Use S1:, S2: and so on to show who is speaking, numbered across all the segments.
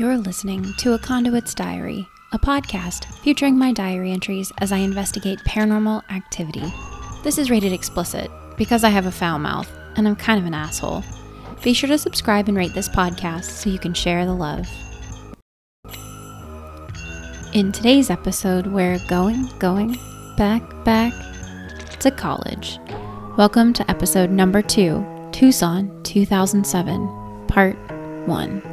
S1: You're listening to A Conduit's Diary, a podcast featuring my diary entries as I investigate paranormal activity. This is rated explicit because I have a foul mouth and I'm kind of an asshole. Be sure to subscribe and rate this podcast so you can share the love. In today's episode, we're going, going, back, back to college. Welcome to episode number two Tucson 2007, part one.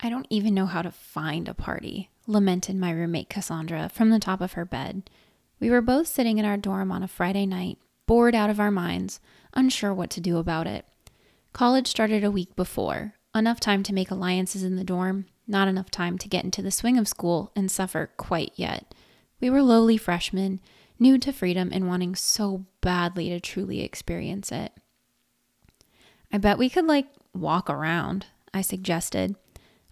S1: I don't even know how to find a party, lamented my roommate Cassandra from the top of her bed. We were both sitting in our dorm on a Friday night, bored out of our minds, unsure what to do about it. College started a week before, enough time to make alliances in the dorm, not enough time to get into the swing of school and suffer quite yet. We were lowly freshmen, new to freedom and wanting so badly to truly experience it. I bet we could, like, walk around, I suggested.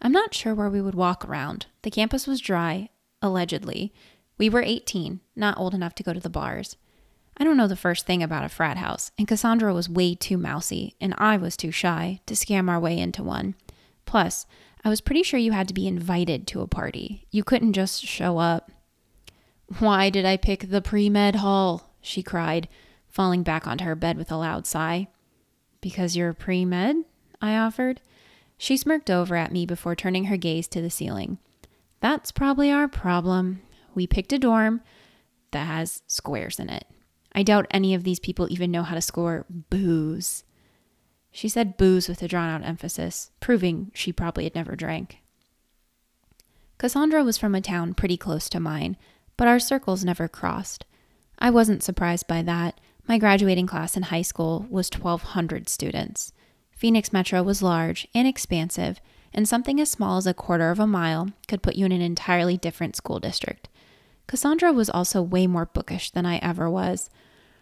S1: I'm not sure where we would walk around. The campus was dry, allegedly. We were 18, not old enough to go to the bars. I don't know the first thing about a frat house, and Cassandra was way too mousy, and I was too shy to scam our way into one. Plus, I was pretty sure you had to be invited to a party. You couldn't just show up. Why did I pick the pre med hall? she cried, falling back onto her bed with a loud sigh. Because you're pre med? I offered. She smirked over at me before turning her gaze to the ceiling. That's probably our problem. We picked a dorm that has squares in it. I doubt any of these people even know how to score booze. She said booze with a drawn out emphasis, proving she probably had never drank. Cassandra was from a town pretty close to mine, but our circles never crossed. I wasn't surprised by that. My graduating class in high school was 1,200 students. Phoenix Metro was large and expansive, and something as small as a quarter of a mile could put you in an entirely different school district. Cassandra was also way more bookish than I ever was.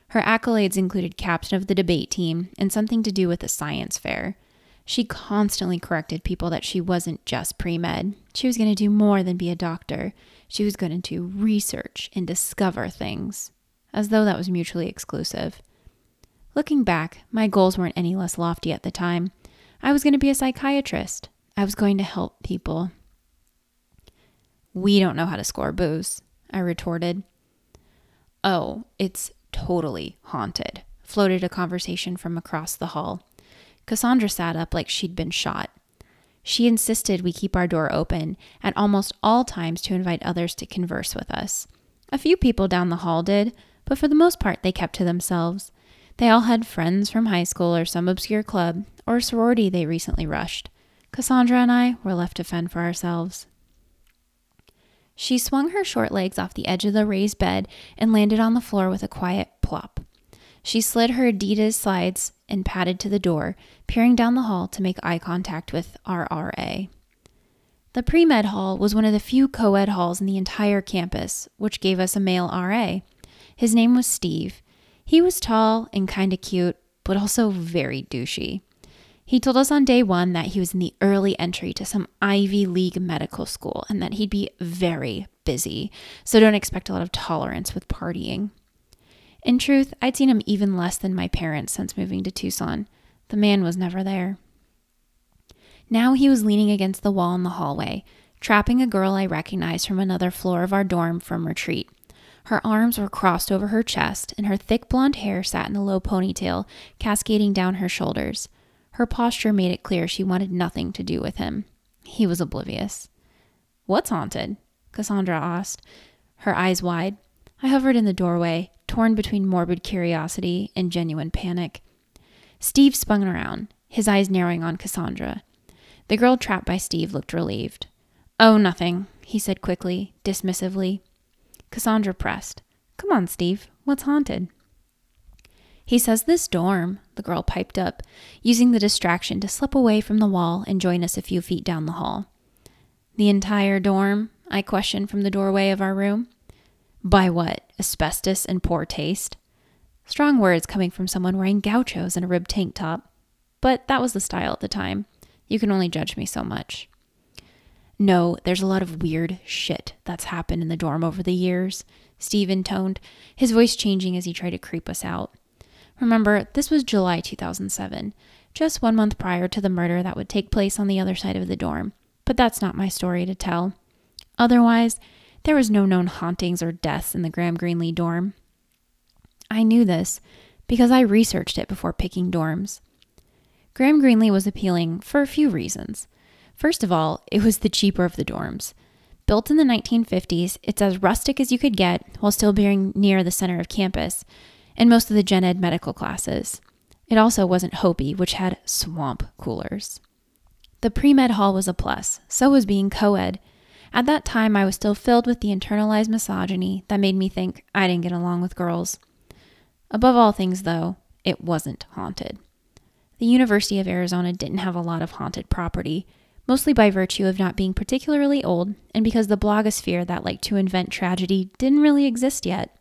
S1: Her accolades included captain of the debate team and something to do with a science fair. She constantly corrected people that she wasn't just pre med. She was going to do more than be a doctor. She was going to research and discover things, as though that was mutually exclusive. Looking back, my goals weren't any less lofty at the time. I was going to be a psychiatrist. I was going to help people. We don't know how to score booze, I retorted. Oh, it's totally haunted, floated a conversation from across the hall. Cassandra sat up like she'd been shot. She insisted we keep our door open at almost all times to invite others to converse with us. A few people down the hall did, but for the most part, they kept to themselves. They all had friends from high school or some obscure club or sorority they recently rushed. Cassandra and I were left to fend for ourselves. She swung her short legs off the edge of the raised bed and landed on the floor with a quiet plop. She slid her Adidas slides and padded to the door, peering down the hall to make eye contact with RRA. The pre med hall was one of the few co ed halls in the entire campus, which gave us a male RA. His name was Steve, he was tall and kind of cute, but also very douchey. He told us on day one that he was in the early entry to some Ivy League medical school and that he'd be very busy, so don't expect a lot of tolerance with partying. In truth, I'd seen him even less than my parents since moving to Tucson. The man was never there. Now he was leaning against the wall in the hallway, trapping a girl I recognized from another floor of our dorm from retreat. Her arms were crossed over her chest, and her thick blonde hair sat in a low ponytail, cascading down her shoulders. Her posture made it clear she wanted nothing to do with him. He was oblivious. What's haunted? Cassandra asked, her eyes wide. I hovered in the doorway, torn between morbid curiosity and genuine panic. Steve spun around, his eyes narrowing on Cassandra. The girl trapped by Steve looked relieved. Oh, nothing, he said quickly, dismissively. Cassandra pressed. Come on, Steve. What's haunted? He says this dorm, the girl piped up, using the distraction to slip away from the wall and join us a few feet down the hall. The entire dorm? I questioned from the doorway of our room. By what? Asbestos and poor taste? Strong words coming from someone wearing gauchos and a ribbed tank top. But that was the style at the time. You can only judge me so much. No, there's a lot of weird shit that's happened in the dorm over the years, Steve intoned, his voice changing as he tried to creep us out. Remember, this was July 2007, just one month prior to the murder that would take place on the other side of the dorm. But that's not my story to tell. Otherwise, there was no known hauntings or deaths in the Graham Greenlee dorm. I knew this because I researched it before picking dorms. Graham Greenlee was appealing for a few reasons. First of all, it was the cheaper of the dorms. Built in the 1950s, it's as rustic as you could get while still being near the center of campus and most of the gen ed medical classes. It also wasn't Hopi, which had swamp coolers. The pre med hall was a plus, so was being co ed. At that time, I was still filled with the internalized misogyny that made me think I didn't get along with girls. Above all things, though, it wasn't haunted. The University of Arizona didn't have a lot of haunted property, mostly by virtue of not being particularly old and because the blogosphere that liked to invent tragedy didn't really exist yet.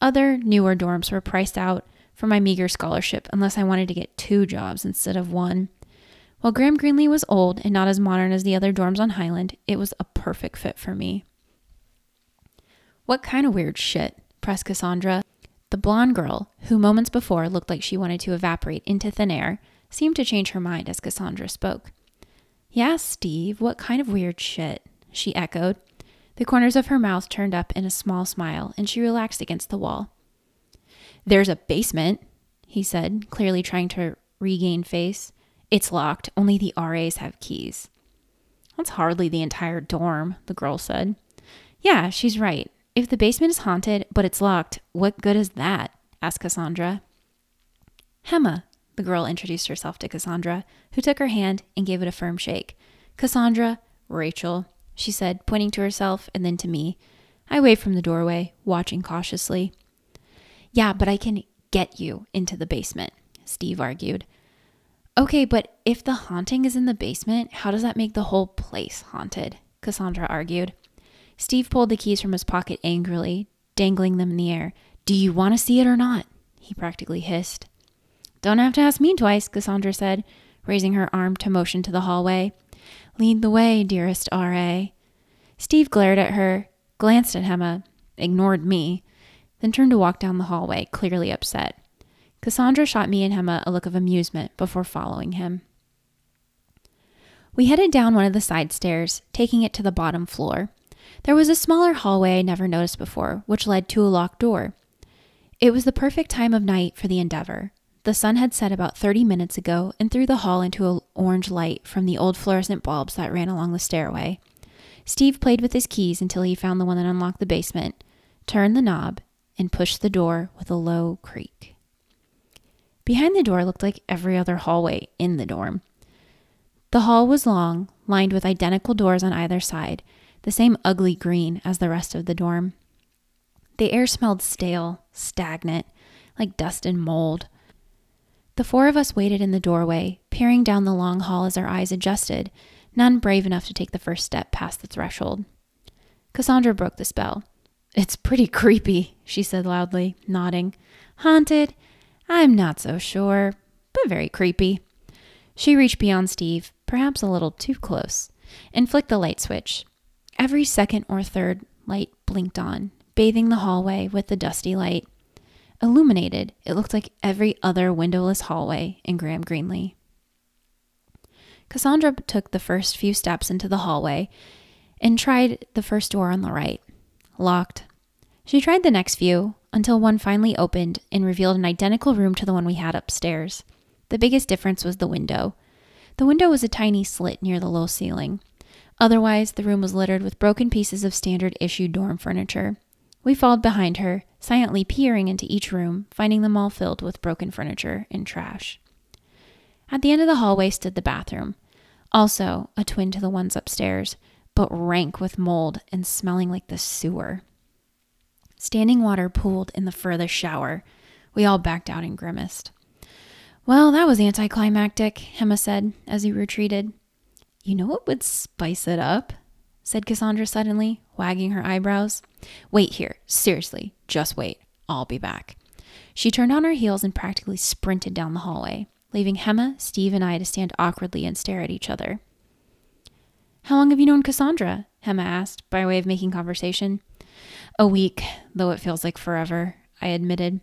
S1: Other, newer dorms were priced out for my meager scholarship unless I wanted to get two jobs instead of one. While Graham Greenlee was old and not as modern as the other dorms on Highland, it was a perfect fit for me. What kind of weird shit? pressed Cassandra. The blonde girl, who moments before looked like she wanted to evaporate into thin air, seemed to change her mind as Cassandra spoke. Yeah, Steve, what kind of weird shit? she echoed. The corners of her mouth turned up in a small smile, and she relaxed against the wall. There's a basement, he said, clearly trying to regain face. It's locked. Only the RAs have keys. That's hardly the entire dorm, the girl said. Yeah, she's right. If the basement is haunted, but it's locked, what good is that? asked Cassandra. Hema, the girl introduced herself to Cassandra, who took her hand and gave it a firm shake. Cassandra, Rachel, she said, pointing to herself and then to me. I waved from the doorway, watching cautiously. Yeah, but I can get you into the basement, Steve argued. Okay, but if the haunting is in the basement, how does that make the whole place haunted? Cassandra argued. Steve pulled the keys from his pocket angrily, dangling them in the air. Do you want to see it or not? He practically hissed. Don't have to ask me twice, Cassandra said, raising her arm to motion to the hallway. Lead the way, dearest R.A. Steve glared at her, glanced at Hema, ignored me, then turned to walk down the hallway, clearly upset. Cassandra shot me and Hema a look of amusement before following him. We headed down one of the side stairs, taking it to the bottom floor. There was a smaller hallway I never noticed before, which led to a locked door. It was the perfect time of night for the endeavor. The sun had set about 30 minutes ago and threw the hall into an orange light from the old fluorescent bulbs that ran along the stairway. Steve played with his keys until he found the one that unlocked the basement, turned the knob, and pushed the door with a low creak. Behind the door looked like every other hallway in the dorm. The hall was long, lined with identical doors on either side, the same ugly green as the rest of the dorm. The air smelled stale, stagnant, like dust and mold. The four of us waited in the doorway, peering down the long hall as our eyes adjusted, none brave enough to take the first step past the threshold. Cassandra broke the spell. It's pretty creepy, she said loudly, nodding. Haunted? I'm not so sure, but very creepy. She reached beyond Steve, perhaps a little too close, and flicked the light switch. Every second or third, light blinked on, bathing the hallway with the dusty light. Illuminated, it looked like every other windowless hallway in Graham Greenlee. Cassandra took the first few steps into the hallway and tried the first door on the right. Locked. She tried the next few until one finally opened and revealed an identical room to the one we had upstairs. The biggest difference was the window. The window was a tiny slit near the low ceiling. Otherwise, the room was littered with broken pieces of standard issue dorm furniture. We followed behind her, silently peering into each room, finding them all filled with broken furniture and trash. At the end of the hallway stood the bathroom, also a twin to the ones upstairs, but rank with mold and smelling like the sewer. Standing water pooled in the furthest shower. We all backed out and grimaced. Well, that was anticlimactic, Hema said as he retreated. You know what would spice it up? Said Cassandra suddenly, wagging her eyebrows. Wait here. Seriously, just wait. I'll be back. She turned on her heels and practically sprinted down the hallway, leaving Hema, Steve, and I to stand awkwardly and stare at each other. How long have you known Cassandra? Hema asked, by way of making conversation. A week, though it feels like forever, I admitted.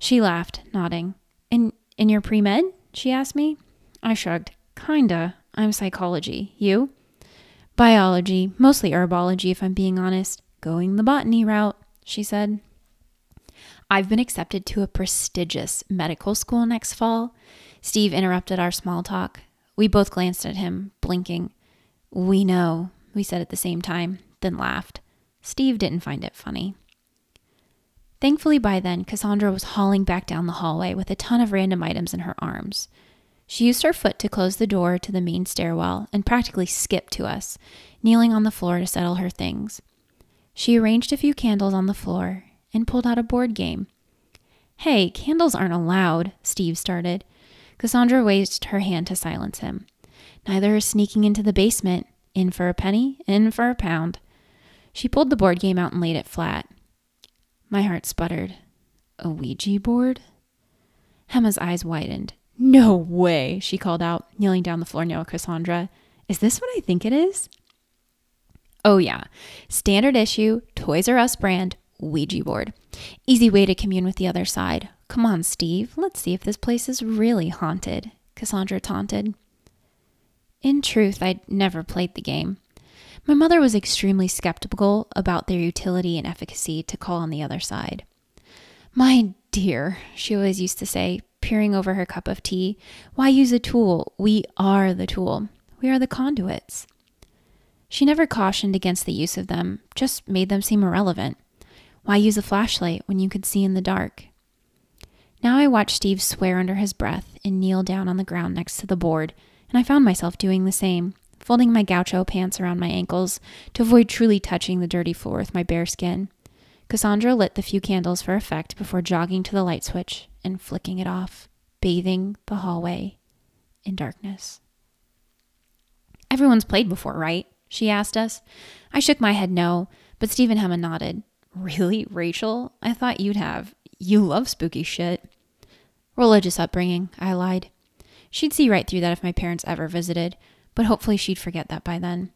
S1: She laughed, nodding. In in your pre med? she asked me. I shrugged. Kinda. I'm psychology. You? Biology, mostly herbology, if I'm being honest. Going the botany route, she said. I've been accepted to a prestigious medical school next fall. Steve interrupted our small talk. We both glanced at him, blinking. We know, we said at the same time, then laughed. Steve didn't find it funny. Thankfully, by then, Cassandra was hauling back down the hallway with a ton of random items in her arms. She used her foot to close the door to the main stairwell and practically skipped to us, kneeling on the floor to settle her things. She arranged a few candles on the floor and pulled out a board game. Hey, candles aren't allowed, Steve started. Cassandra raised her hand to silence him. Neither is sneaking into the basement. In for a penny, in for a pound. She pulled the board game out and laid it flat. My heart sputtered. A Ouija board? Hema's eyes widened. No way, she called out, kneeling down the floor near Cassandra. Is this what I think it is? Oh, yeah. Standard issue, Toys R Us brand, Ouija board. Easy way to commune with the other side. Come on, Steve. Let's see if this place is really haunted, Cassandra taunted. In truth, I'd never played the game. My mother was extremely skeptical about their utility and efficacy to call on the other side. My dear, she always used to say, peering over her cup of tea, why use a tool? We are the tool. We are the conduits. She never cautioned against the use of them, just made them seem irrelevant. Why use a flashlight when you could see in the dark? Now I watched Steve swear under his breath and kneel down on the ground next to the board and I found myself doing the same, folding my gaucho pants around my ankles to avoid truly touching the dirty floor with my bare skin. Cassandra lit the few candles for effect before jogging to the light switch and flicking it off, bathing the hallway in darkness. Everyone's played before, right? She asked us. I shook my head no, but Steve and Hema nodded. Really, Rachel? I thought you'd have. You love spooky shit. Religious upbringing, I lied. She'd see right through that if my parents ever visited, but hopefully she'd forget that by then.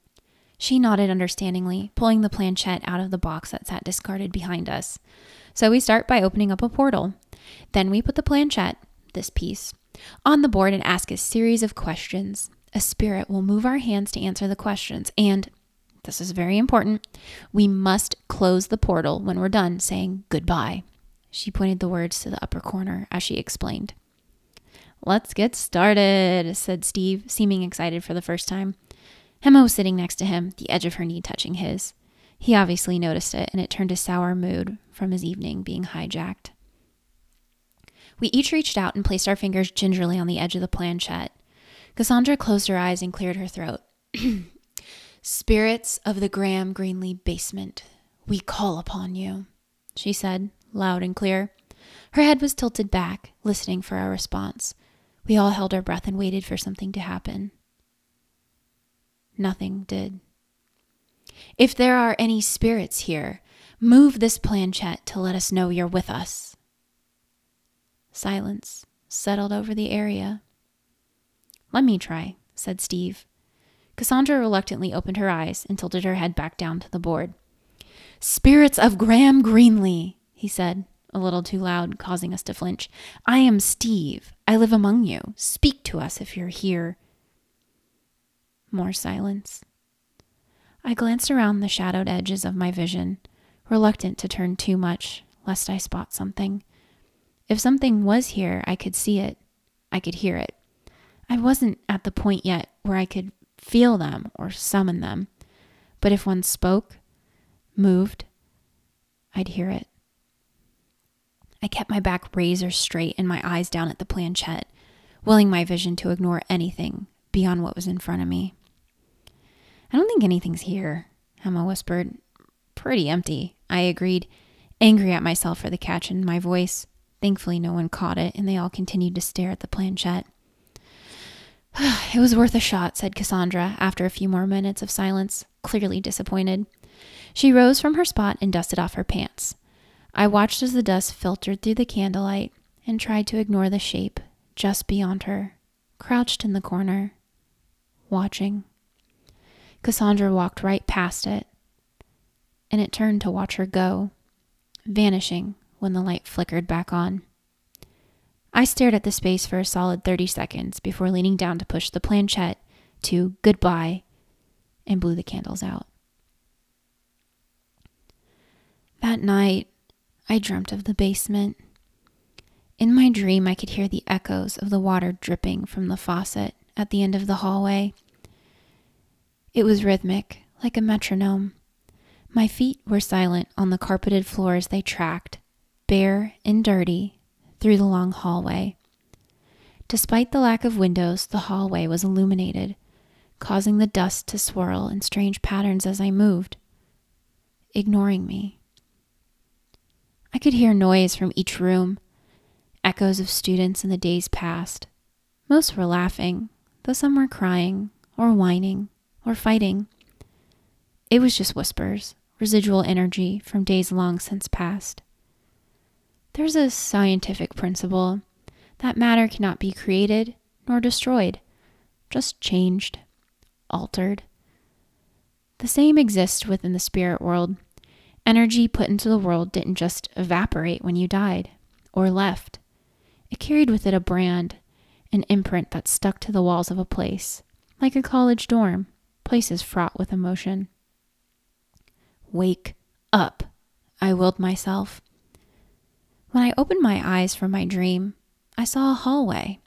S1: She nodded understandingly, pulling the planchette out of the box that sat discarded behind us. So we start by opening up a portal. Then we put the planchette, this piece, on the board and ask a series of questions. A spirit will move our hands to answer the questions, and this is very important. We must close the portal when we're done saying goodbye. She pointed the words to the upper corner as she explained. Let's get started, said Steve, seeming excited for the first time. Hema was sitting next to him, the edge of her knee touching his. He obviously noticed it, and it turned his sour mood from his evening being hijacked. We each reached out and placed our fingers gingerly on the edge of the planchette. Cassandra closed her eyes and cleared her throat. Spirits of the Graham Greenlee basement, we call upon you, she said, loud and clear. Her head was tilted back, listening for our response. We all held our breath and waited for something to happen. Nothing did. If there are any spirits here, move this planchette to let us know you're with us. Silence settled over the area. Let me try, said Steve. Cassandra reluctantly opened her eyes and tilted her head back down to the board. Spirits of Graham Greenlee, he said, a little too loud, causing us to flinch. I am Steve. I live among you. Speak to us if you're here. More silence. I glanced around the shadowed edges of my vision, reluctant to turn too much, lest I spot something. If something was here, I could see it. I could hear it. I wasn't at the point yet where I could feel them or summon them. But if one spoke, moved, I'd hear it. I kept my back razor straight and my eyes down at the planchette, willing my vision to ignore anything beyond what was in front of me. I don't think anything's here, Hema whispered. Pretty empty, I agreed, angry at myself for the catch in my voice. Thankfully, no one caught it, and they all continued to stare at the planchette. it was worth a shot, said Cassandra after a few more minutes of silence, clearly disappointed. She rose from her spot and dusted off her pants. I watched as the dust filtered through the candlelight and tried to ignore the shape just beyond her, crouched in the corner, watching. Cassandra walked right past it, and it turned to watch her go, vanishing when the light flickered back on. I stared at the space for a solid 30 seconds before leaning down to push the planchette to goodbye and blew the candles out. That night, I dreamt of the basement. In my dream, I could hear the echoes of the water dripping from the faucet at the end of the hallway. It was rhythmic, like a metronome. My feet were silent on the carpeted floor as they tracked, bare and dirty, through the long hallway. Despite the lack of windows, the hallway was illuminated, causing the dust to swirl in strange patterns as I moved, ignoring me. I could hear noise from each room, echoes of students in the days past. Most were laughing, though some were crying, or whining, or fighting. It was just whispers, residual energy from days long since past. There's a scientific principle that matter cannot be created nor destroyed, just changed, altered. The same exists within the spirit world. Energy put into the world didn't just evaporate when you died or left. It carried with it a brand, an imprint that stuck to the walls of a place, like a college dorm, places fraught with emotion. Wake up, I willed myself. When I opened my eyes from my dream, I saw a hallway.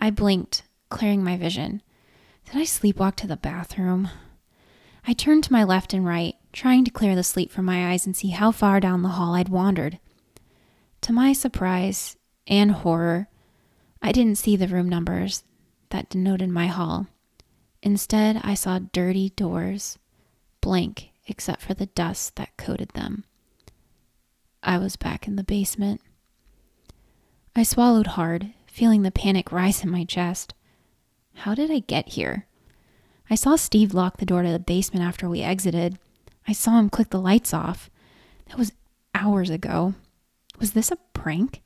S1: I blinked, clearing my vision. Did I sleepwalk to the bathroom? I turned to my left and right, trying to clear the sleep from my eyes and see how far down the hall I'd wandered. To my surprise and horror, I didn't see the room numbers that denoted my hall. Instead, I saw dirty doors, blank except for the dust that coated them. I was back in the basement. I swallowed hard, feeling the panic rise in my chest. How did I get here? I saw Steve lock the door to the basement after we exited. I saw him click the lights off. That was hours ago. Was this a prank?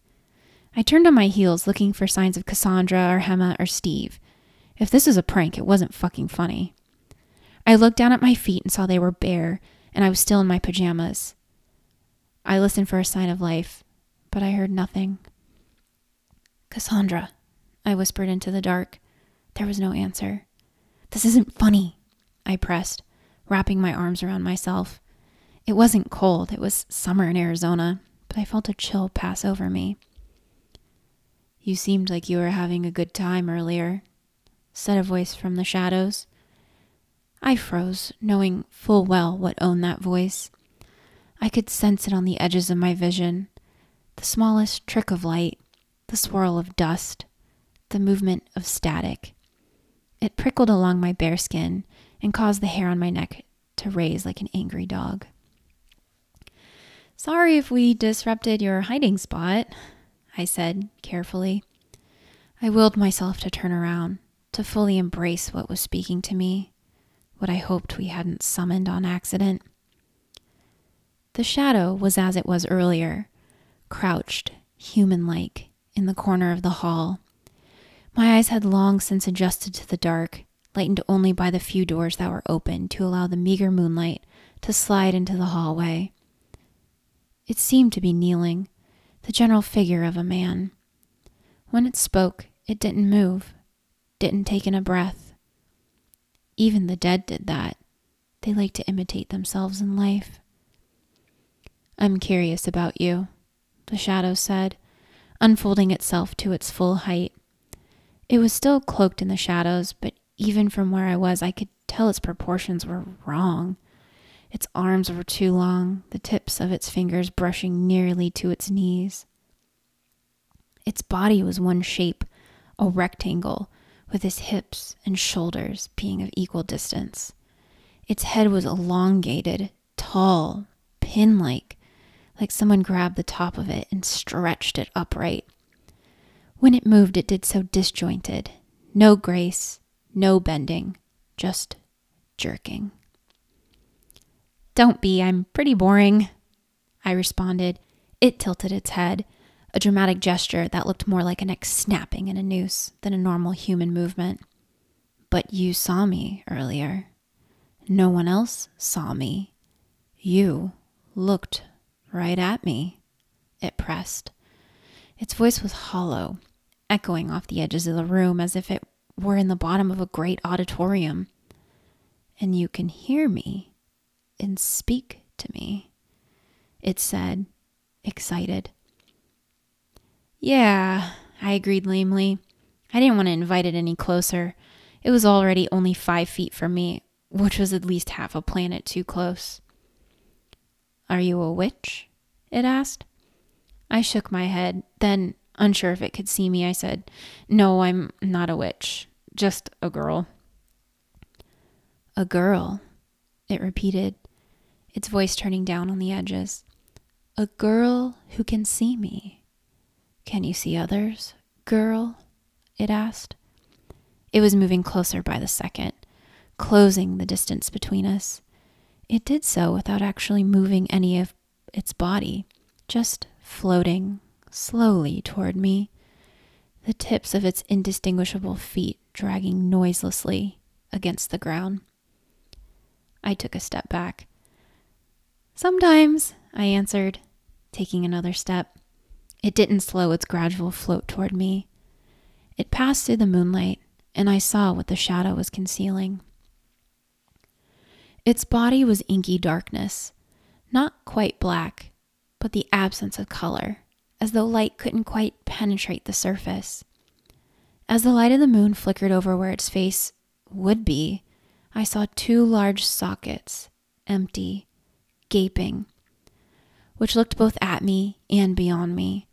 S1: I turned on my heels looking for signs of Cassandra or Hema or Steve. If this was a prank, it wasn't fucking funny. I looked down at my feet and saw they were bare, and I was still in my pajamas. I listened for a sign of life, but I heard nothing. Cassandra, I whispered into the dark. There was no answer. This isn't funny, I pressed, wrapping my arms around myself. It wasn't cold, it was summer in Arizona, but I felt a chill pass over me. You seemed like you were having a good time earlier, said a voice from the shadows. I froze, knowing full well what owned that voice. I could sense it on the edges of my vision the smallest trick of light, the swirl of dust, the movement of static. It prickled along my bare skin and caused the hair on my neck to raise like an angry dog. Sorry if we disrupted your hiding spot, I said carefully. I willed myself to turn around, to fully embrace what was speaking to me, what I hoped we hadn't summoned on accident. The shadow was as it was earlier, crouched, human like, in the corner of the hall. My eyes had long since adjusted to the dark, lightened only by the few doors that were open to allow the meager moonlight to slide into the hallway. It seemed to be kneeling, the general figure of a man. When it spoke, it didn't move, didn't take in a breath. Even the dead did that. They like to imitate themselves in life. I'm curious about you, the shadow said, unfolding itself to its full height. It was still cloaked in the shadows, but even from where I was, I could tell its proportions were wrong. Its arms were too long, the tips of its fingers brushing nearly to its knees. Its body was one shape, a rectangle, with its hips and shoulders being of equal distance. Its head was elongated, tall, pin like, like someone grabbed the top of it and stretched it upright. When it moved, it did so disjointed. No grace, no bending, just jerking. Don't be, I'm pretty boring, I responded. It tilted its head, a dramatic gesture that looked more like a neck snapping in a noose than a normal human movement. But you saw me earlier. No one else saw me. You looked right at me. It pressed. Its voice was hollow, echoing off the edges of the room as if it were in the bottom of a great auditorium. And you can hear me and speak to me, it said, excited. Yeah, I agreed lamely. I didn't want to invite it any closer. It was already only five feet from me, which was at least half a planet too close. Are you a witch? It asked. I shook my head. Then, unsure if it could see me, I said, No, I'm not a witch. Just a girl. A girl, it repeated, its voice turning down on the edges. A girl who can see me. Can you see others, girl? It asked. It was moving closer by the second, closing the distance between us. It did so without actually moving any of its body, just floating slowly toward me, the tips of its indistinguishable feet dragging noiselessly against the ground. I took a step back. Sometimes, I answered, taking another step. It didn't slow its gradual float toward me. It passed through the moonlight, and I saw what the shadow was concealing. Its body was inky darkness, not quite black, but the absence of color, as though light couldn't quite penetrate the surface. As the light of the moon flickered over where its face would be, I saw two large sockets, empty, gaping, which looked both at me and beyond me.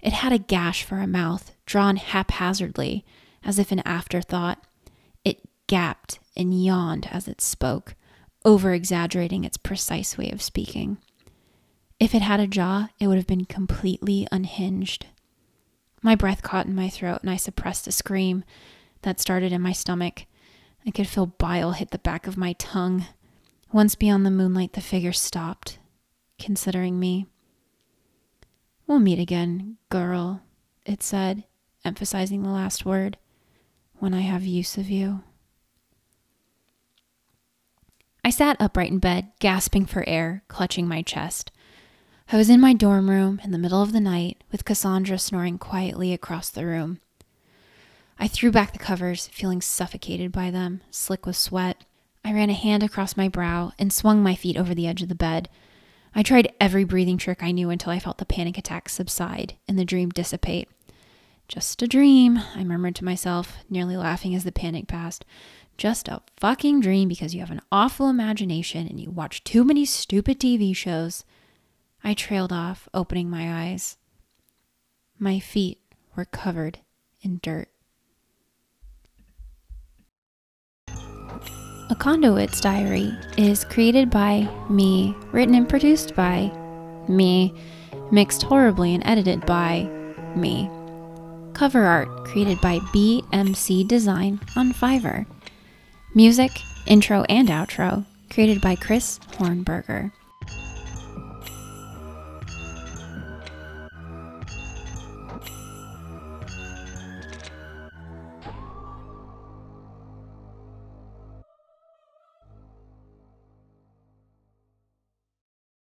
S1: It had a gash for a mouth, drawn haphazardly, as if an afterthought. It gapped and yawned as it spoke, over exaggerating its precise way of speaking. If it had a jaw, it would have been completely unhinged. My breath caught in my throat, and I suppressed a scream that started in my stomach. I could feel bile hit the back of my tongue. Once beyond the moonlight, the figure stopped, considering me. We'll meet again, girl, it said, emphasizing the last word, when I have use of you. I sat upright in bed, gasping for air, clutching my chest. I was in my dorm room in the middle of the night with Cassandra snoring quietly across the room. I threw back the covers, feeling suffocated by them, slick with sweat. I ran a hand across my brow and swung my feet over the edge of the bed. I tried every breathing trick I knew until I felt the panic attack subside and the dream dissipate. Just a dream, I murmured to myself, nearly laughing as the panic passed. Just a fucking dream because you have an awful imagination and you watch too many stupid TV shows. I trailed off, opening my eyes. My feet were covered in dirt. A Conduit's Diary is created by me, written and produced by me, mixed horribly and edited by me. Cover art created by BMC Design on Fiverr. Music, intro, and outro created by Chris Hornberger.